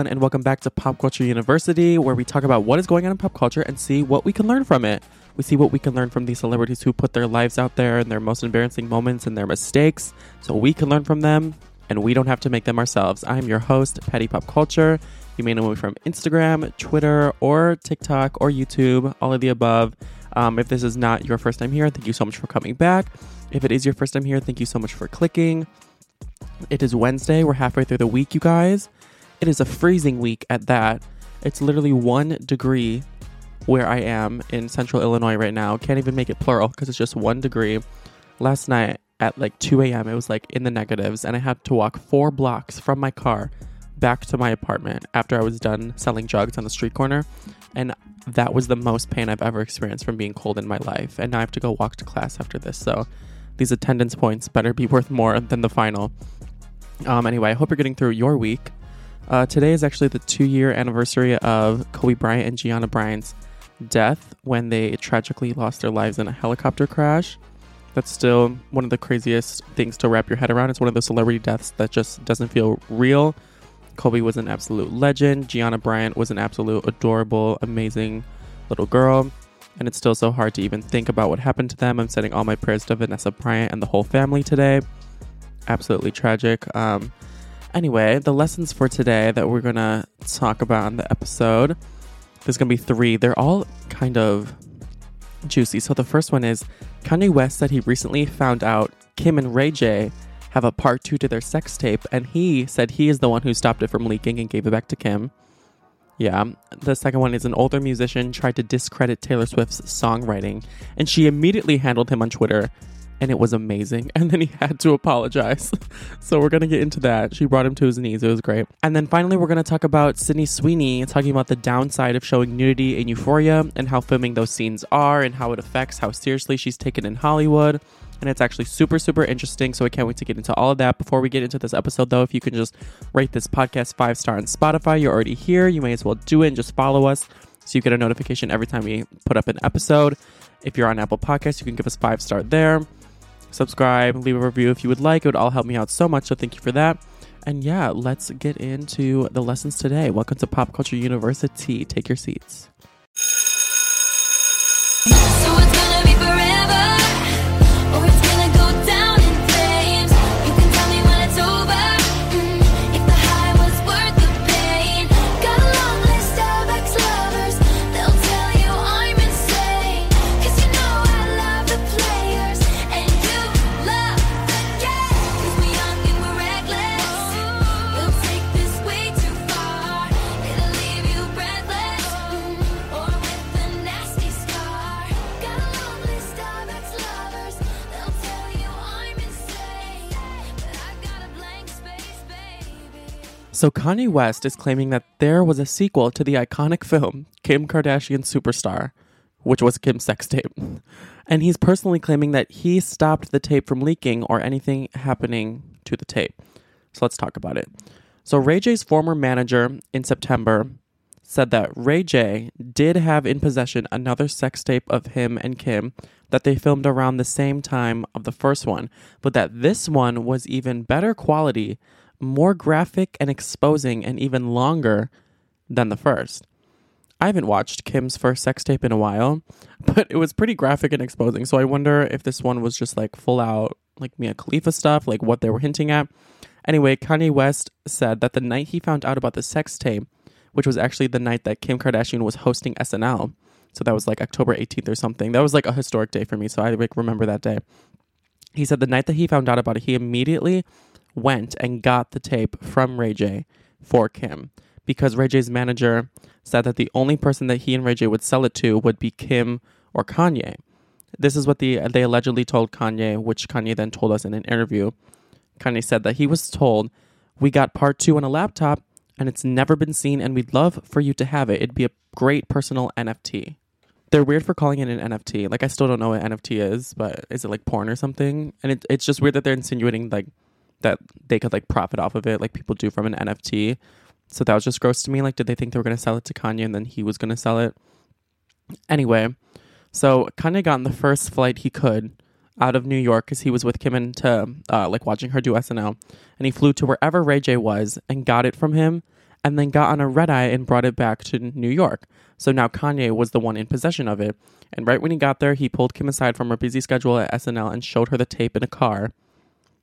Everyone, and welcome back to Pop Culture University, where we talk about what is going on in pop culture and see what we can learn from it. We see what we can learn from these celebrities who put their lives out there and their most embarrassing moments and their mistakes, so we can learn from them and we don't have to make them ourselves. I'm your host, Patty Pop Culture. You may know me from Instagram, Twitter, or TikTok, or YouTube, all of the above. Um, if this is not your first time here, thank you so much for coming back. If it is your first time here, thank you so much for clicking. It is Wednesday. We're halfway through the week, you guys. It is a freezing week at that. It's literally one degree where I am in central Illinois right now. Can't even make it plural because it's just one degree. Last night at like 2 a.m., it was like in the negatives, and I had to walk four blocks from my car back to my apartment after I was done selling drugs on the street corner. And that was the most pain I've ever experienced from being cold in my life. And now I have to go walk to class after this. So these attendance points better be worth more than the final. Um, anyway, I hope you're getting through your week. Uh, today is actually the two year anniversary of Kobe Bryant and Gianna Bryant's death when they tragically lost their lives in a helicopter crash. That's still one of the craziest things to wrap your head around. It's one of those celebrity deaths that just doesn't feel real. Kobe was an absolute legend. Gianna Bryant was an absolute adorable, amazing little girl. And it's still so hard to even think about what happened to them. I'm sending all my prayers to Vanessa Bryant and the whole family today. Absolutely tragic. Um, Anyway, the lessons for today that we're gonna talk about in the episode, there's gonna be three. They're all kind of juicy. So the first one is Kanye West said he recently found out Kim and Ray J have a part two to their sex tape, and he said he is the one who stopped it from leaking and gave it back to Kim. Yeah. The second one is an older musician tried to discredit Taylor Swift's songwriting, and she immediately handled him on Twitter and it was amazing. And then he had to apologize. so we're going to get into that. She brought him to his knees. It was great. And then finally, we're going to talk about Sydney Sweeney talking about the downside of showing nudity in Euphoria and how filming those scenes are and how it affects how seriously she's taken in Hollywood. And it's actually super, super interesting. So I can't wait to get into all of that. Before we get into this episode, though, if you can just rate this podcast five star on Spotify, you're already here. You may as well do it and just follow us so you get a notification every time we put up an episode. If you're on Apple Podcasts, you can give us five star there subscribe, leave a review if you would like. It would all help me out so much. So thank you for that. And yeah, let's get into the lessons today. Welcome to Pop Culture University. Take your seats. So Kanye West is claiming that there was a sequel to the iconic film Kim Kardashian Superstar, which was Kim's sex tape. And he's personally claiming that he stopped the tape from leaking or anything happening to the tape. So let's talk about it. So Ray J's former manager in September said that Ray J did have in possession another sex tape of him and Kim that they filmed around the same time of the first one, but that this one was even better quality, more graphic and exposing, and even longer than the first. I haven't watched Kim's first sex tape in a while, but it was pretty graphic and exposing. So I wonder if this one was just like full out like Mia Khalifa stuff, like what they were hinting at. Anyway, Kanye West said that the night he found out about the sex tape, which was actually the night that Kim Kardashian was hosting SNL, so that was like October 18th or something. That was like a historic day for me, so I like remember that day. He said the night that he found out about it, he immediately went and got the tape from Ray J for Kim because Ray J's manager said that the only person that he and Ray J would sell it to would be Kim or Kanye. This is what the they allegedly told Kanye, which Kanye then told us in an interview. Kanye said that he was told, "We got part 2 on a laptop and it's never been seen and we'd love for you to have it. It'd be a great personal NFT." they're weird for calling it an NFT. Like I still don't know what NFT is, but is it like porn or something? And it, it's just weird that they're insinuating like that they could like profit off of it, like people do from an NFT. So that was just gross to me. Like, did they think they were gonna sell it to Kanye and then he was gonna sell it? Anyway, so Kanye got on the first flight he could out of New York because he was with Kim and to uh, like watching her do SNL, and he flew to wherever Ray J was and got it from him, and then got on a red eye and brought it back to New York. So now Kanye was the one in possession of it, and right when he got there, he pulled Kim aside from her busy schedule at SNL and showed her the tape in a car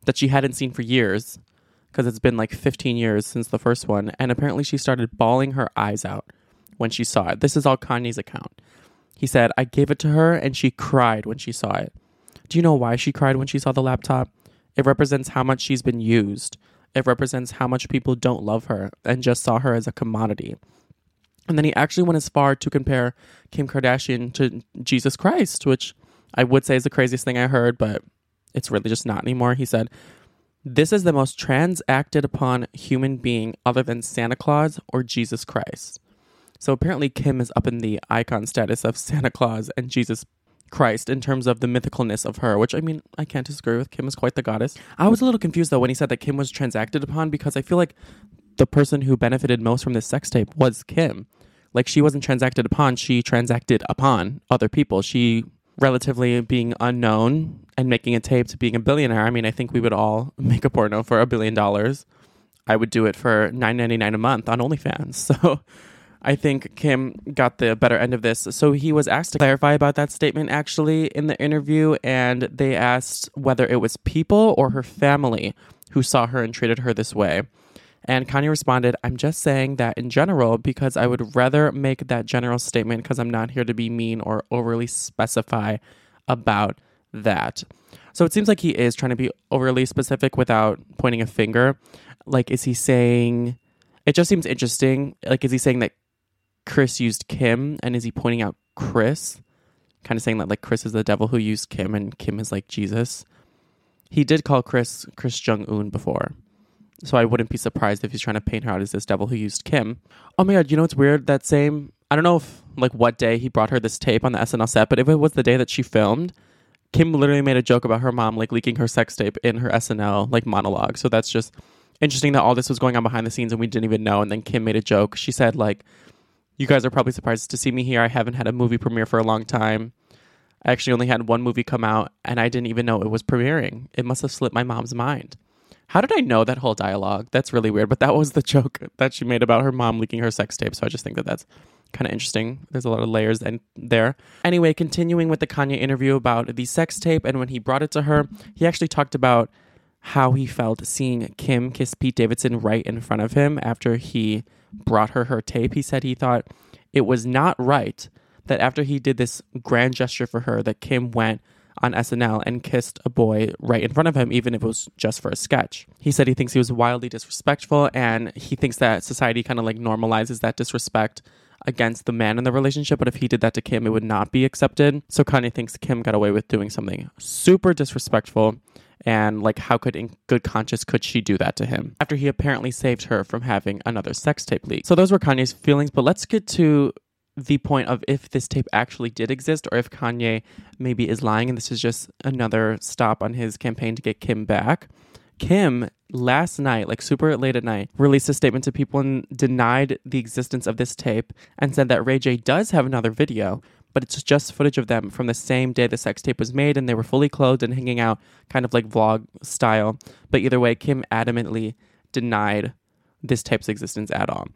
that she hadn't seen for years because it's been like 15 years since the first one, and apparently she started bawling her eyes out when she saw it. This is all Kanye's account. He said, I gave it to her and she cried when she saw it. Do you know why she cried when she saw the laptop? It represents how much she's been used. It represents how much people don't love her and just saw her as a commodity. And then he actually went as far to compare Kim Kardashian to Jesus Christ, which I would say is the craziest thing I heard, but it's really just not anymore. He said, This is the most transacted upon human being other than Santa Claus or Jesus Christ. So apparently, Kim is up in the icon status of Santa Claus and Jesus Christ in terms of the mythicalness of her, which I mean, I can't disagree with. Kim is quite the goddess. I was a little confused though when he said that Kim was transacted upon because I feel like the person who benefited most from this sex tape was Kim. Like she wasn't transacted upon, she transacted upon other people. She relatively being unknown and making a tape to being a billionaire. I mean, I think we would all make a porno for a billion dollars. I would do it for nine ninety nine a month on OnlyFans. So I think Kim got the better end of this. So he was asked to clarify about that statement actually in the interview, and they asked whether it was people or her family who saw her and treated her this way. And Kanye responded, I'm just saying that in general because I would rather make that general statement because I'm not here to be mean or overly specify about that. So it seems like he is trying to be overly specific without pointing a finger. Like, is he saying, it just seems interesting. Like, is he saying that Kris used Kim and is he pointing out Kris? Kind of saying that like Kris is the devil who used Kim and Kim is like Jesus. He did call Kris Chris Jung Un before. So I wouldn't be surprised if he's trying to paint her out as this devil who used Kim. Oh my god, you know what's weird? That same I don't know if like what day he brought her this tape on the SNL set, but if it was the day that she filmed, Kim literally made a joke about her mom like leaking her sex tape in her SNL like monologue. So that's just interesting that all this was going on behind the scenes and we didn't even know. And then Kim made a joke. She said like, "You guys are probably surprised to see me here. I haven't had a movie premiere for a long time. I actually only had one movie come out, and I didn't even know it was premiering. It must have slipped my mom's mind." How did I know that whole dialogue? That's really weird. But that was the joke that she made about her mom leaking her sex tape. So I just think that that's kind of interesting. There's a lot of layers in there. Anyway, continuing with the Kanye interview about the sex tape and when he brought it to her, he actually talked about how he felt seeing Kim kiss Pete Davidson right in front of him after he brought her her tape. He said he thought it was not right that after he did this grand gesture for her that Kim went on SNL and kissed a boy right in front of him, even if it was just for a sketch. He said he thinks he was wildly disrespectful and he thinks that society kind of like normalizes that disrespect against the man in the relationship, but if he did that to Kim, it would not be accepted. So Kanye thinks Kim got away with doing something super disrespectful. And like, how could, in good conscience, could she do that to him after he apparently saved her from having another sex tape leak? So those were Kanye's feelings. But let's get to the point of if this tape actually did exist or if Kanye maybe is lying and this is just another stop on his campaign to get Kim back. Kim last night, like super late at night, released a statement to people and denied the existence of this tape and said that Ray J does have another video, but it's just footage of them from the same day the sex tape was made and they were fully clothed and hanging out, kind of like vlog style. But either way, Kim adamantly denied this tape's existence at all.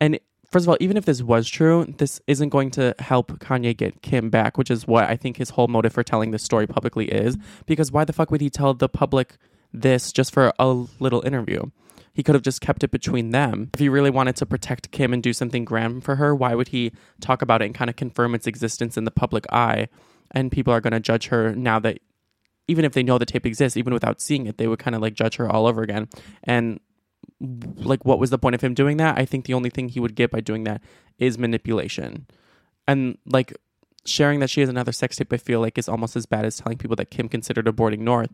And first of all, even if this was true, this isn't going to help Kanye get Kim back, which is what I think his whole motive for telling this story publicly is. Because why the fuck would he tell the public this just for a little interview? He could have just kept it between them. If he really wanted to protect Kim and do something grand for her, why would he talk about it and kind of confirm its existence in the public eye? And people are going to judge her now that even if they know the tape exists, even without seeing it, they would kind of like judge her all over again. And like what was the point of him doing that? I think the only thing he would get by doing that is manipulation. And like sharing that she has another sex tape, I feel like is almost as bad as telling people that Kim considered aborting North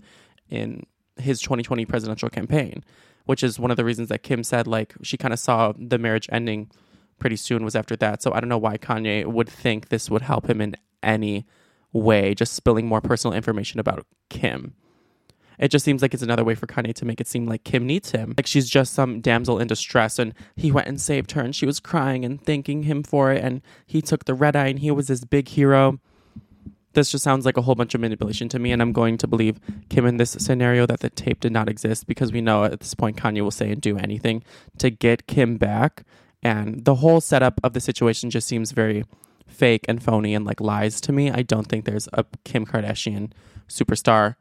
in his 2020 presidential campaign, which is one of the reasons that Kim said like she kind of saw the marriage ending pretty soon was after that. So I don't know why Kanye would think this would help him in any way, just spilling more personal information about Kim. It just seems like it's another way for Kanye to make it seem like Kim needs him. Like she's just some damsel in distress and he went and saved her and she was crying and thanking him for it and he took the red eye and he was his big hero. This just sounds like a whole bunch of manipulation to me and I'm going to believe Kim in this scenario that the tape did not exist because we know at this point Kanye will say and do anything to get Kim back and the whole setup of the situation just seems very fake and phony and like lies to me. I don't think there's a Kim Kardashian superstar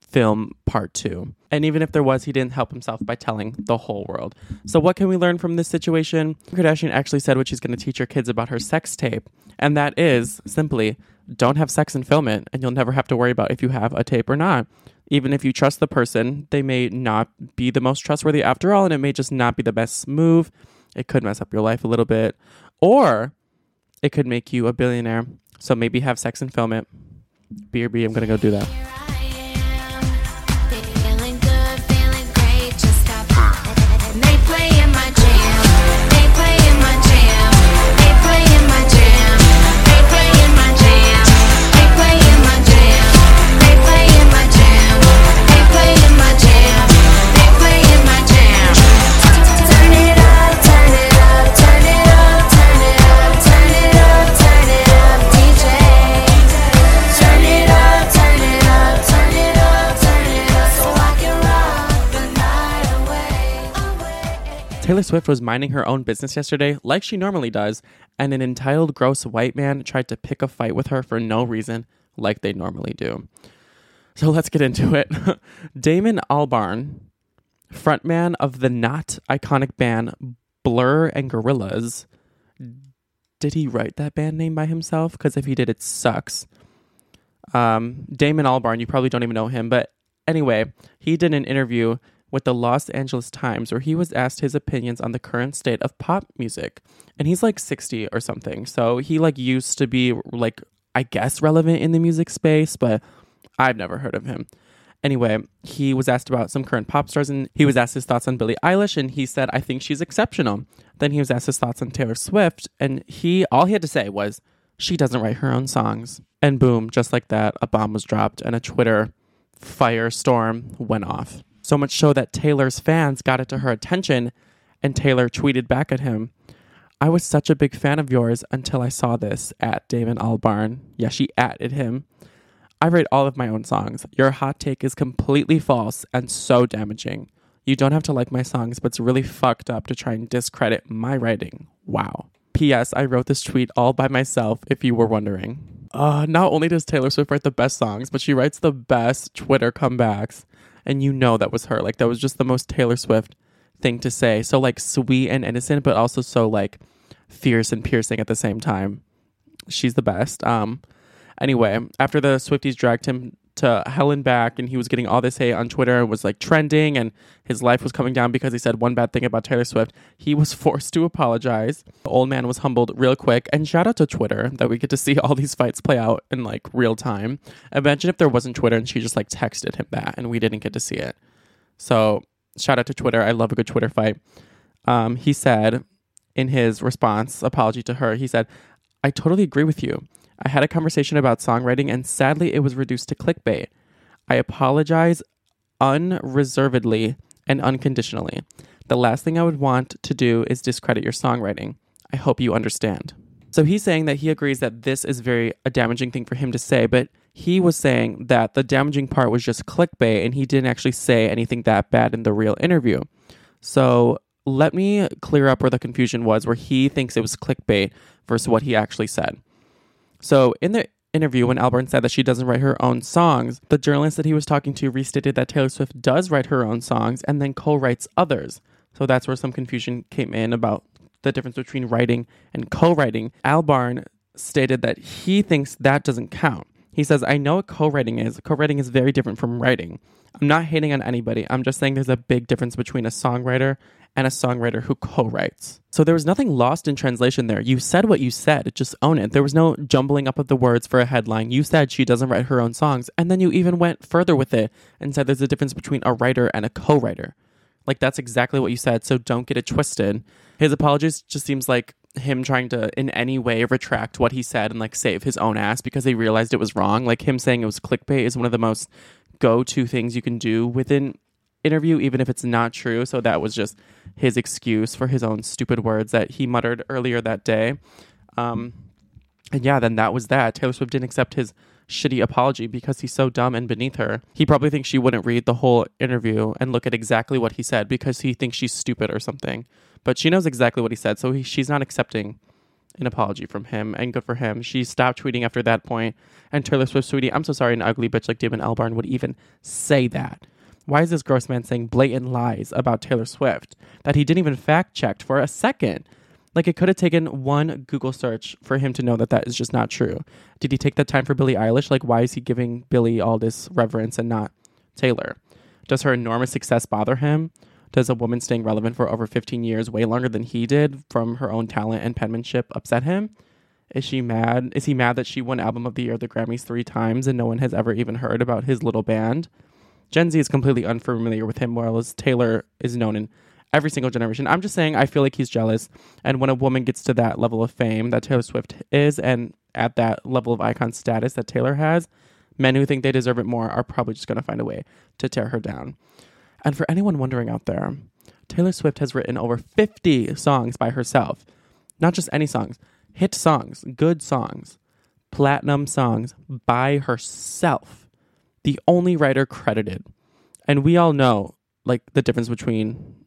film part two. And even if there was, he didn't help himself by telling the whole world. So, what can we learn from this situation? Kardashian actually said what she's going to teach her kids about her sex tape, and that is simply don't have sex and film it, and you'll never have to worry about if you have a tape or not. Even if you trust the person, they may not be the most trustworthy after all, and it may just not be the best move. It could mess up your life a little bit, or it could make you a billionaire. So maybe have sex and film it. BRB, I'm gonna go do that. Swift was minding her own business yesterday, like she normally does, and an entitled, gross white man tried to pick a fight with her for no reason, like they normally do. So let's get into it. Damon Albarn, frontman of the not iconic band Blur and Gorillaz, did he write that band name by himself? Because if he did, it sucks. Um, Damon Albarn, you probably don't even know him, but anyway, he did an interview with the Los Angeles Times where he was asked his opinions on the current state of pop music. And he's like 60 or something. So he like used to be like I guess relevant in the music space, but I've never heard of him. Anyway, he was asked about some current pop stars and he was asked his thoughts on Billie Eilish and he said, I think she's exceptional. Then he was asked his thoughts on Taylor Swift and he all he had to say was, she doesn't write her own songs. And boom, just like that, a bomb was dropped and a Twitter firestorm went off. So much so that Taylor's fans got it to her attention and Taylor tweeted back at him, I was such a big fan of yours until I saw this at Damon Albarn. Yeah, she added him. I write all of my own songs. Your hot take is completely false and so damaging. You don't have to like my songs, but it's really fucked up to try and discredit my writing. Wow. P.S. I wrote this tweet all by myself, if you were wondering. Uh, not only does Taylor Swift write the best songs, but she writes the best Twitter comebacks. And you know that was her. Like, that was just the most Taylor Swift thing to say. So, like, sweet and innocent, but also so, like, fierce and piercing at the same time. She's the best. Um, Anyway, after the Swifties dragged him to hell and back, and he was getting all this hate on Twitter, and was like trending, and his life was coming down because he said one bad thing about Taylor Swift. He was forced to apologize. The old man was humbled real quick, and shout out to Twitter that we get to see all these fights play out in like real time. Imagine if there wasn't Twitter and she just like texted him that, and we didn't get to see it. So shout out to Twitter. I love a good Twitter fight. Um, he said in his response, apology to her, he said, I totally agree with you. I had a conversation about songwriting and sadly it was reduced to clickbait. I apologize unreservedly and unconditionally. The last thing I would want to do is discredit your songwriting. I hope you understand. So he's saying that he agrees that this is very a damaging thing for him to say, but he was saying that the damaging part was just clickbait and he didn't actually say anything that bad in the real interview. So let me clear up where the confusion was, where he thinks it was clickbait versus what he actually said. So in the interview, when Albarn said that she doesn't write her own songs, the journalist that he was talking to restated that Taylor Swift does write her own songs and then co-writes others. So that's where some confusion came in about the difference between writing and co-writing. Albarn stated that he thinks that doesn't count. He says, I know what co-writing is. Co-writing is very different from writing. I'm not hating on anybody. I'm just saying there's a big difference between a songwriter and a songwriter who co-writes. So there was nothing lost in translation there. You said what you said, just own it. There was no jumbling up of the words for a headline. You said she doesn't write her own songs, and then you even went further with it and said there's a difference between a writer and a co-writer. Like that's exactly what you said, so don't get it twisted. His apologies just seems like him trying to in any way retract what he said and like save his own ass because they realized it was wrong. Like him saying it was clickbait is one of the most go to things you can do within interview, even if it's not true. So that was just his excuse for his own stupid words that he muttered earlier that day. Um, and yeah, then that was that. Taylor Swift didn't accept his shitty apology because he's so dumb and beneath her. He probably thinks she wouldn't read the whole interview and look at exactly what he said because he thinks she's stupid or something. But she knows exactly what he said, so he, she's not accepting an apology from him, and good for him. She stopped tweeting after that point, and Taylor Swift sweetie, "I'm so sorry, an ugly bitch like Damon Albarn would even say that." Why is this gross man saying blatant lies about Taylor Swift that he didn't even fact check for a second? Like it could have taken one Google search for him to know that that is just not true. Did he take that time for Billie Eilish? Like why is he giving Billie all this reverence and not Taylor? Does her enormous success bother him? Does a woman staying relevant for over 15 years, way longer than he did, from her own talent and penmanship, upset him? Is she mad? Is he mad that she won Album of the Year at the Grammys three times and no one has ever even heard about his little band? Gen Z is completely unfamiliar with him, whereas Taylor is known in every single generation. I'm just saying, I feel like he's jealous. And when a woman gets to that level of fame that Taylor Swift is, and at that level of icon status that Taylor has, men who think they deserve it more are probably just going to find a way to tear her down. And for anyone wondering out there, Taylor Swift has written over 50 songs by herself. Not just any songs, hit songs, good songs, platinum songs by herself. The only writer credited. And we all know like the difference between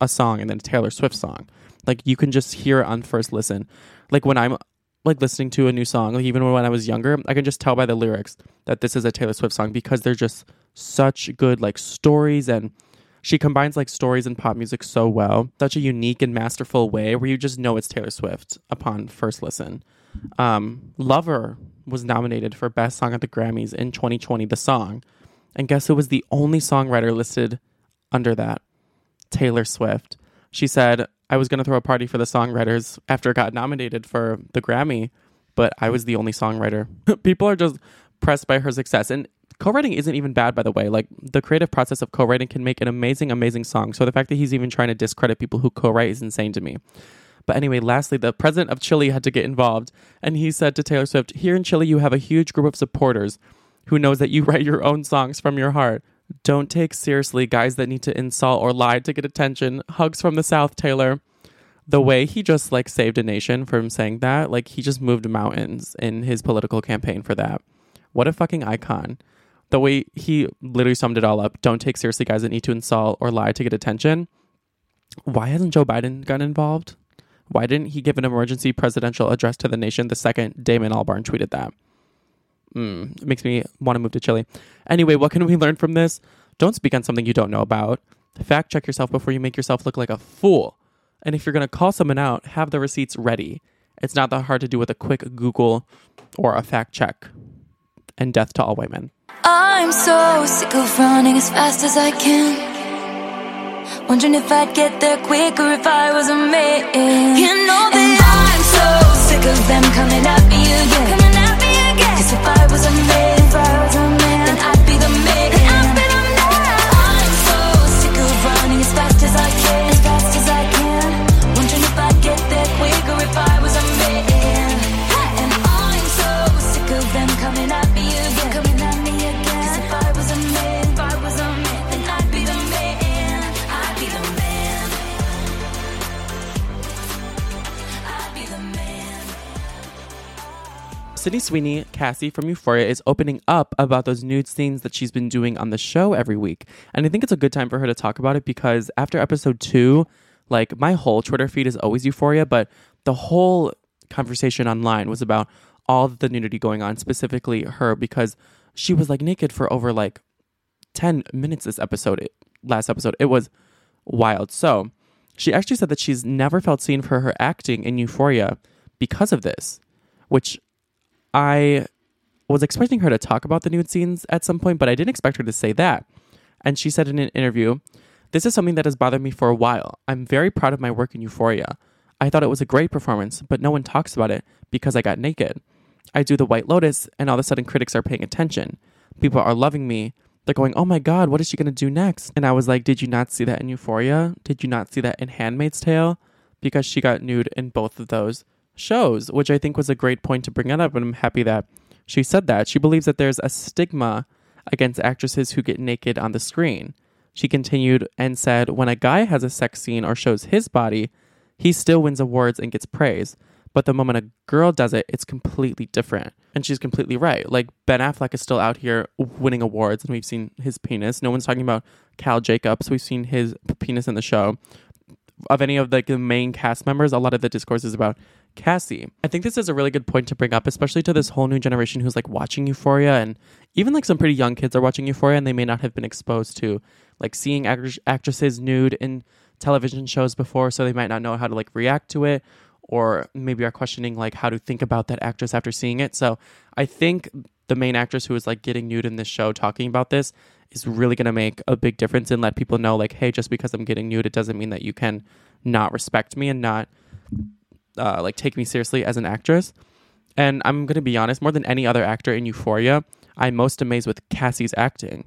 a song and then a Taylor Swift song. Like you can just hear it on first listen. Like when I'm like listening to a new song, like even when I was younger, I can just tell by the lyrics that this is a Taylor Swift song because they're just such good like stories and she combines like stories and pop music so well, such a unique and masterful way where you just know it's Taylor Swift upon first listen. Um, Lover was nominated for Best Song at the Grammys in 2020, the song. And guess who was the only songwriter listed under that? Taylor Swift. She said, I was going to throw a party for the songwriters after it got nominated for the Grammy, but I was the only songwriter. People are just pressed by her success. And co writing isn't even bad, by the way. Like, the creative process of co writing can make an amazing, amazing song. So the fact that he's even trying to discredit people who co write is insane to me. But anyway, lastly, the president of Chile had to get involved, and he said to Taylor Swift, Here in Chile, you have a huge group of supporters who knows that you write your own songs from your heart. Don't take seriously guys that need to insult or lie to get attention. Hugs from the South, Taylor. The way he just like saved a nation from saying that, like he just moved mountains in his political campaign for that. What a fucking icon. The way he literally summed it all up. Don't take seriously guys that need to insult or lie to get attention. Why hasn't Joe Biden gotten involved? Why didn't he give an emergency presidential address to the nation the second Damon Albarn tweeted that? Mm, it makes me want to move to Chile. Anyway, what can we learn from this? Don't speak on something you don't know about. Fact check yourself before you make yourself look like a fool. And if you're going to call someone out, have the receipts ready. It's not that hard to do with a quick Google or a fact check. And death to all white men. I'm so sick of running as fast as I can. Wondering if I'd get there quicker if I was a man. You know that I'm so sick of them coming at me again. Coming at me again. Cause if I was a man, Sydney Sweeney, Cassie from Euphoria, is opening up about those nude scenes that she's been doing on the show every week. And I think it's a good time for her to talk about it because after episode two, like my whole Twitter feed is always Euphoria, but the whole conversation online was about all the nudity going on, specifically her, because she was like naked for over like 10 minutes this episode, it- last episode. It was wild. So she actually said that she's never felt seen for her acting in Euphoria because of this, which I was expecting her to talk about the nude scenes at some point, but I didn't expect her to say that. And she said in an interview, This is something that has bothered me for a while. I'm very proud of my work in Euphoria. I thought it was a great performance, but no one talks about it because I got naked. I do the White Lotus, and all of a sudden critics are paying attention. People are loving me. They're going, Oh my God, what is she going to do next? And I was like, Did you not see that in Euphoria? Did you not see that in Handmaid's Tale? because she got nude in both of those shows, which I think was a great point to bring it up. And I'm happy that she said that. She believes that there's a stigma against actresses who get naked on the screen. She continued and said, When a guy has a sex scene or shows his body, he still wins awards and gets praise. But the moment a girl does it, it's completely different. And she's completely right. Like Ben Affleck is still out here winning awards, and we've seen his penis. No one's talking about Cal Jacobs. We've seen his penis in the show. Of any of like the main cast members, a lot of the discourse is about Cassie. I think this is a really good point to bring up, especially to this whole new generation who's like watching Euphoria, and even like some pretty young kids are watching Euphoria, and they may not have been exposed to like seeing act- actresses nude in television shows before, so they might not know how to like react to it, or maybe are questioning like how to think about that actress after seeing it. So I think the main actress who is like getting nude in this show talking about this is really going to make a big difference and let people know like hey just because i'm getting nude it doesn't mean that you can not respect me and not uh, like take me seriously as an actress. And i'm to be honest more than any other actor in euphoria i'm most amazed with cassie's acting.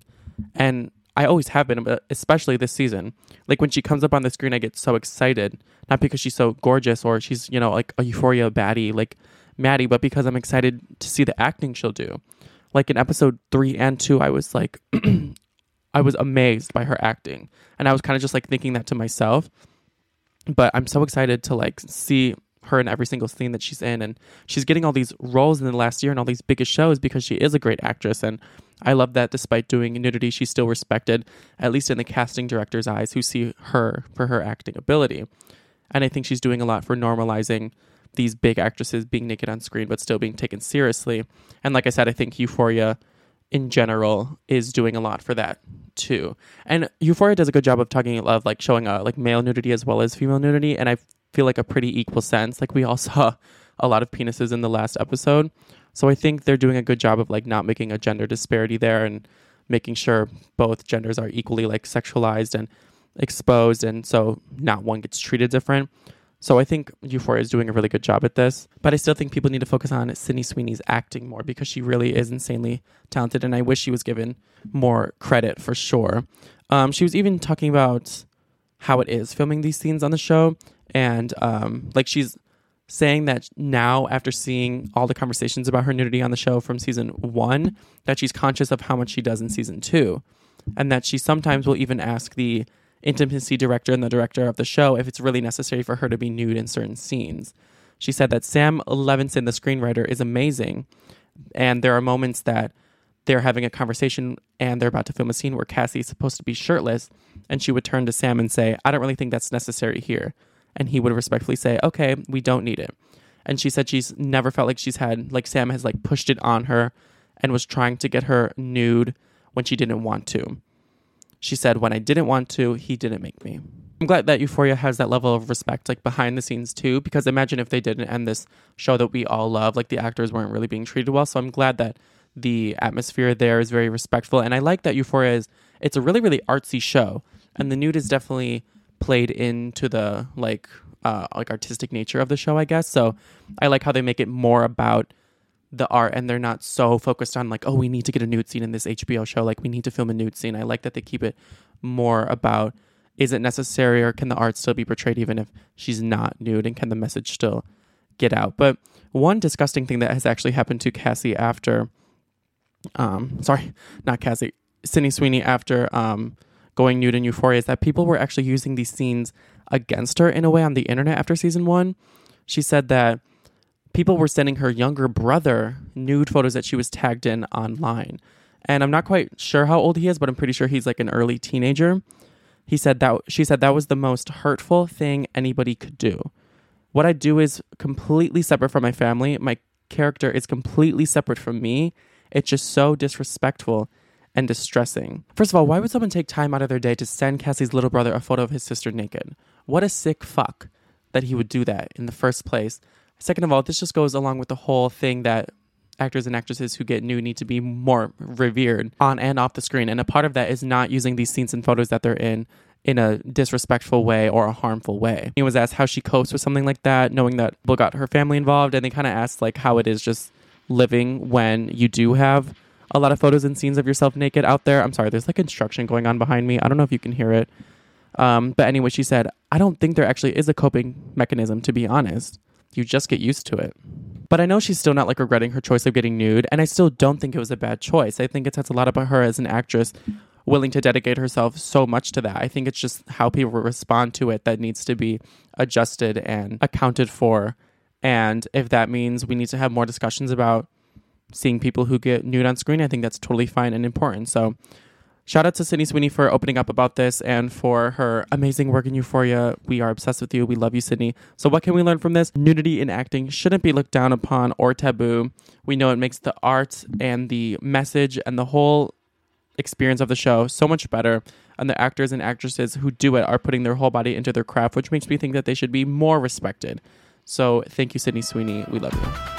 And i always have been but especially this season. Like when she comes up on the screen i get so excited. Not because she's so gorgeous or she's you know like a euphoria baddie like maddie but because i'm excited to see the acting she'll do. Like in episode three and two, I was like, I was amazed by her acting. And I was kind of just like thinking that to myself. But I'm so excited to like see her in every single scene that she's in. And she's getting all these roles in the last year and all these biggest shows because she is a great actress. And I love that despite doing nudity, she's still respected, at least in the casting director's eyes who see her for her acting ability. And I think she's doing a lot for normalizing these big actresses being naked on screen but still being taken seriously. And like I said, I think Euphoria in general is doing a lot for that too. And Euphoria does a good job of talking of like showing a like male nudity as well as female nudity and I feel like a pretty equal sense. Like we all saw a lot of penises in the last episode. So I think they're doing a good job of like not making a gender disparity there and making sure both genders are equally like sexualized and exposed and so not one gets treated different. So I think Euphoria is doing a really good job at this, but I still think people need to focus on Sydney Sweeney's acting more because she really is insanely talented, and I wish she was given more credit for sure. Um, she was even talking about how it is filming these scenes on the show, and um, like she's saying that now after seeing all the conversations about her nudity on the show from season one, that she's conscious of how much she does in season two, and that she sometimes will even ask the intimacy director and the director of the show if it's really necessary for her to be nude in certain scenes. She said that Sam Levinson, the screenwriter, is amazing. And there are moments that they're having a conversation and they're about to film a scene where Cassie is supposed to be shirtless. And she would turn to Sam and say, I don't really think that's necessary here. And he would respectfully say, Okay, we don't need it. And she said she's never felt like she's had, like, Sam has like pushed it on her and was trying to get her nude when she didn't want to. She said, When I didn't want to, he didn't make me. I'm glad that Euphoria has that level of respect, like behind the scenes too, because imagine if they didn't end this show that we all love, like the actors weren't really being treated well. So I'm glad that the atmosphere there is very respectful. And I like that Euphoria is, it's a really, really artsy show. And the nude is definitely played into the like, uh, like artistic nature of the show, I guess. So I like how they make it more about the art and they're not so focused on like oh we need to get a nude scene in this HBO show like we need to film a nude scene. I like that they keep it more about is it necessary or can the art still be portrayed even if she's not nude and can the message still get out. But one disgusting thing that has actually happened to Cassie after um sorry, not Cassie, Sydney Sweeney after um going nude in Euphoria is that people were actually using these scenes against her in a way on the internet after season 1. She said that people were sending her younger brother nude photos that she was tagged in online. And I'm not quite sure how old he is, but I'm pretty sure he's like an early teenager. He said that she said that was the most hurtful thing anybody could do. What I do is completely separate from my family. My character is completely separate from me. It's just so disrespectful and distressing. First of all, why would someone take time out of their day to send Cassie's little brother a photo of his sister naked? What a sick fuck that he would do that in the first place. Second of all, this just goes along with the whole thing that actors and actresses who get new need to be more revered on and off the screen. And a part of that is not using these scenes and photos that they're in in a disrespectful way or a harmful way. He was asked how she copes with something like that, knowing that people got her family involved, and they kind of asked like how it is just living when you do have a lot of photos and scenes of yourself naked out there. I'm sorry, there's like construction going on behind me. I don't know if you can hear it. Um, but anyway, she said, I don't think there actually is a coping mechanism, to be honest. You just get used to it. But I know she's still not like regretting her choice of getting nude, and I still don't think it was a bad choice. I think it says a lot about her as an actress willing to dedicate herself so much to that. I think it's just how people respond to it that needs to be adjusted and accounted for. And if that means we need to have more discussions about seeing people who get nude on screen, I think that's totally fine and important. So, shout out to Sydney Sweeney for opening up about this and for her amazing work in Euphoria. We are obsessed with you. We love you, Sydney. So, what can we learn from this? Nudity in acting shouldn't be looked down upon or taboo. We know it makes the art and the message and the whole experience of the show so much better. And the actors and actresses who do it are putting their whole body into their craft, which makes me think that they should be more respected. So, thank you, Sydney Sweeney. We love you.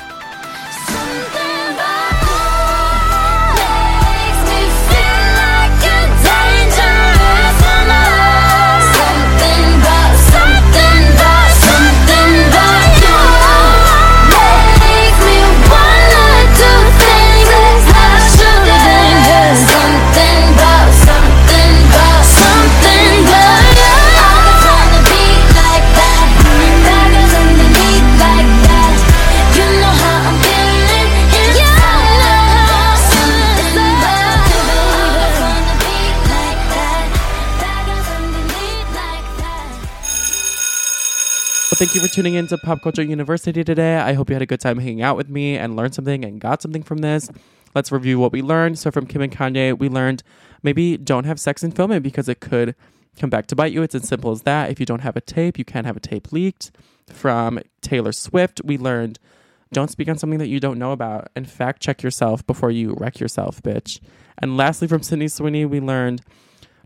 Thank you for tuning in to Pop Culture University today. I hope you had a good time hanging out with me and learned something and got something from this. Let's review what we learned. So, from Kim and Kanye, we learned maybe don't have sex in filming because it could come back to bite you. It's as simple as that. If you don't have a tape, you can't have a tape leaked. From Taylor Swift, we learned don't speak on something that you don't know about and fact check yourself before you wreck yourself, bitch. And lastly, from Sydney Sweeney, we learned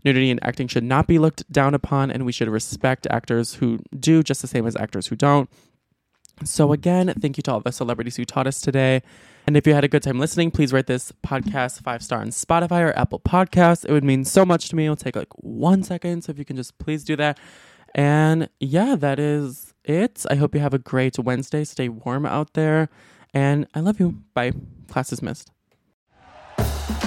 nudity in acting should not be looked down upon and we should respect actors who do just the same as actors who don't. So, again, thank you to all the celebrities who taught us today. And if you had a good time listening, please rate this podcast five star on Spotify or Apple Podcasts. It would mean so much to me. It'll take like one second. So, if you can just please do that. And yeah, that is it. I hope you have a great Wednesday. Stay warm out there. And I love you. Bye. Class is missed.